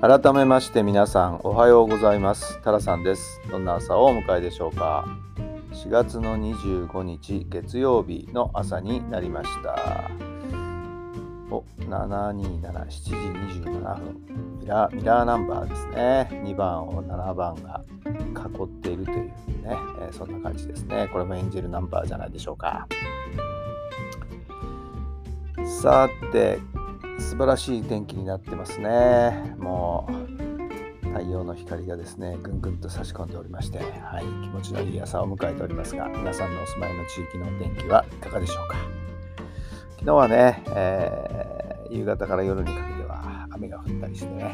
改めまして皆さんおはようございます。タラさんです。どんな朝をお迎えでしょうか？4月の25日月曜日の朝になりました。お727 7時27分。ミラーミラーナンバーですね。2番を7番が囲っているというね、え、そんな感じですね。これもエンジェルナンバーじゃないでしょうか。さて素晴らしい天気になってますね。もう太陽の光がですね、ぐんぐんと差し込んでおりまして、はい、気持ちのいい朝を迎えておりますが、皆さんのお住まいの地域の天気はいかがでしょうか。昨日はね、えー、夕方から夜にかけては雨が降ったりしてね、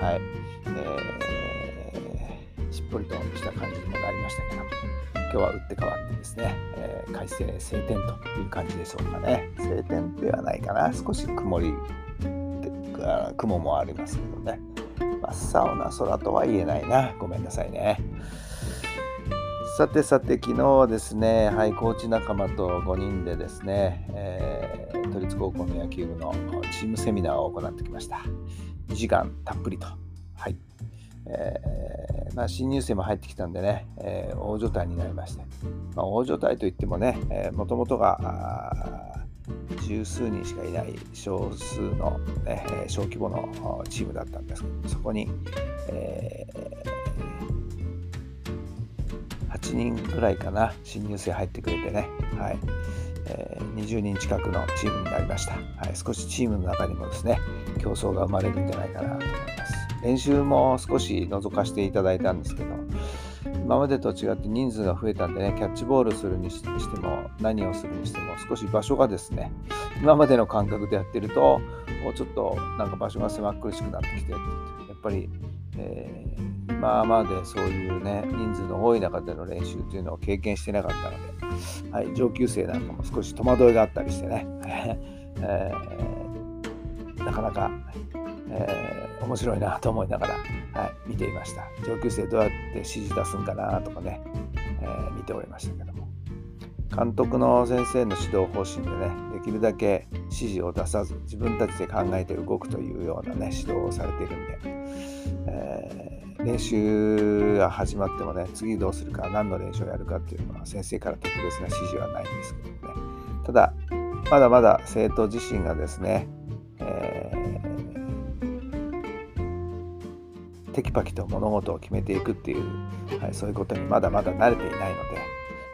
はい、えー、しっぽりとした感じにもなりましたけど、今日は打って変わってですね、えー、快晴晴天という感じでしょうかね。晴天ではないかな。少し曇り、雲もありますけどね。真っ青な空とは言えないな。ごめんなさいね。さてさて、昨日はですね、はい、コーチ仲間と5人でですね、えー、都立高校の野球部のチームセミナーを行ってきました。2時間たっぷりと。はい。えー、まあ、新入生も入ってきたんでね、えー、大所帯になりまして、まあ、大所帯といってもね、もともとが十数人しかいない少数の、ね、小規模のチームだったんですけど、そこに、えー、8人ぐらいかな、新入生入ってくれてね、はいえー、20人近くのチームになりました、はい。少しチームの中にもですね、競争が生まれるんじゃないかなと思います。練習も少し覗かせていただいたんですけど、今までと違って人数が増えたんでね、キャッチボールするにしても、何をするにしても、少し場所がですね、今までの感覚でやってると、もうちょっとなんか場所が狭苦しくなってきて、やっぱり、えー、今までそういうね、人数の多い中での練習というのを経験してなかったので、はい、上級生なんかも少し戸惑いがあったりしてね、えー、なかなかえー、面白いなと思いながら、はい、見ていました。上級生どうやって指示出すんかなとかね、えー、見ておりましたけども。監督の先生の指導方針でね、できるだけ指示を出さず、自分たちで考えて動くというようなね、指導をされているんで、えー、練習が始まってもね、次どうするか、何の練習をやるかっていうのは先生から特別な指示はないんですけどね。ただ、まだまだ生徒自身がですね、テキパキと物事を決めていくっていう、はい、そういうことにまだまだ慣れていないの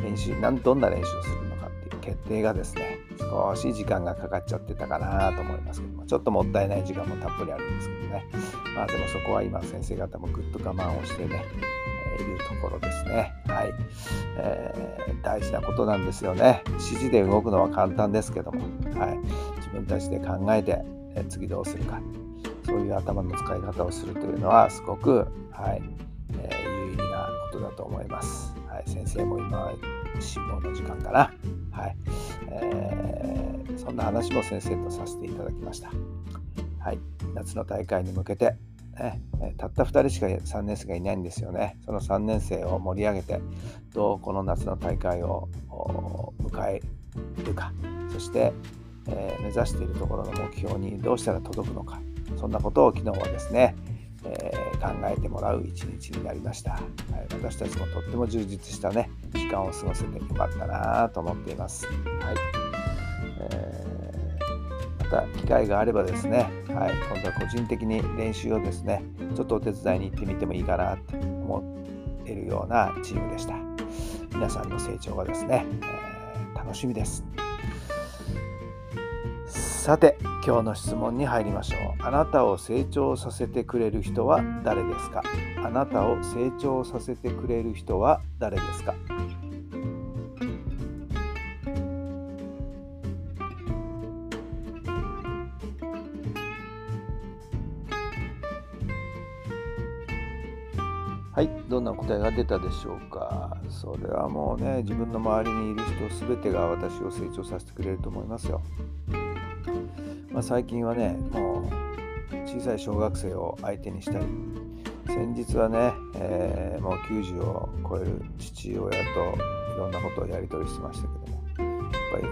で練習何どんな練習をするのかっていう決定がですね少し時間がかかっちゃってたかなと思いますけどもちょっともったいない時間もたっぷりあるんですけどねまあでもそこは今先生方もぐっと我慢をしてねいるところですね。はい、えー、大事なことなんですよね。指示で動くのは簡単ですけども、はい、自分たちで考えて、え次どうするかそういう頭の使い方をするというのはすごく、はいえー、有意義なことだと思います。はい、先生も今辛抱の時間かな、はいえー、そんな話も先生とさせていただきました。はい、夏の大会に向けて、ね、たった2人しか3年生がいないんですよね。その3年生を盛り上げて、どうこの夏の大会を迎えるか、そして、えー、目指しているところの目標にどうしたら届くのか、そんなことを昨日はですね、えー、考えてもらう一日になりました、はい、私たちもとっても充実したね時間を過ごせてよかったなと思っています、はいえー、また機会があればですね、はい、今度は個人的に練習をですねちょっとお手伝いに行ってみてもいいかなって思っているようなチームでした。皆さんの成長がですね、えー、楽しみです。さて今日の質問に入りましょうあなたを成長させてくれる人は誰ですか？あなたを成長させてくれる人は誰ですか？はい、どんな答えが出たでしょうか？それはもうね、自分の周りにいる人全てが私を成長させてくれると思いますよ。まあ、最近はねもう小さい小学生を相手にしたり先日はね、えー、もう90を超える父親といろんなことをやり取りしてましたけどもやっぱり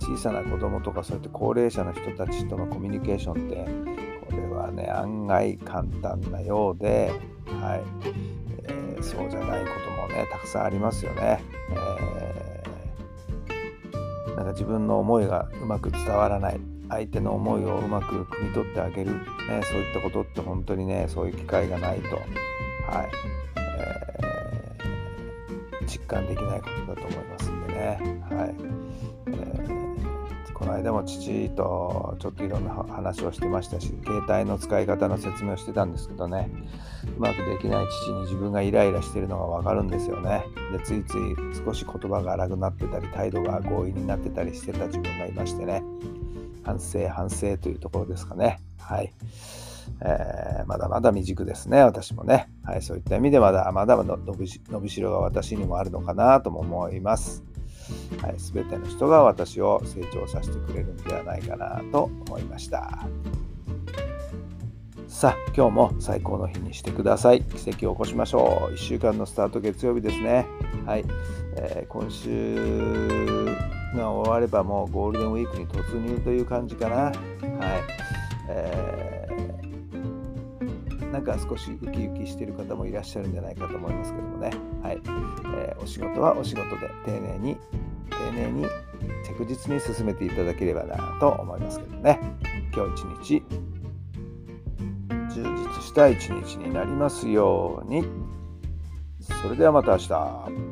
小さな子供とかそうやって高齢者の人たちとのコミュニケーションってこれはね案外簡単なようで、はいえー、そうじゃないこともねたくさんありますよね。えー、なんか自分の思いがうまく伝わらない相手の思いをうまく汲み取ってあげる、ね、そういったことって本当にねそういう機会がないと、はい。えー、実感できないことだと思いますんでね。はい。えー、この間も父とちょっといろんな話をしてましたし携帯の使い方の説明をしてたんですけどね。うまくできない父に自分がイライラしてるのが分かるんですよね。でついつい少し言葉が荒くなってたり態度が強引になってたりしてた自分がいましてね。反省、反省というところですかね。はい。えー、まだまだ未熟ですね、私もね。はい、そういった意味でまだまだ伸びしろが私にもあるのかなとも思います。はい、全ての人が私を成長させてくれるんではないかなと思いました。さあ、今日も最高の日にしてください。奇跡を起こしましょう。1週間のスタート月曜日ですね。はい、えー、今週が終わればもうゴールデンウィークに突入という感じかな。はい。えー、なんか少しウキウキしている方もいらっしゃるんじゃないかと思いますけどもね。はい。えー、お仕事はお仕事で丁寧に、丁寧に着実に進めていただければなと思いますけどね。今日一日、充実した一日になりますように。それではまた明日。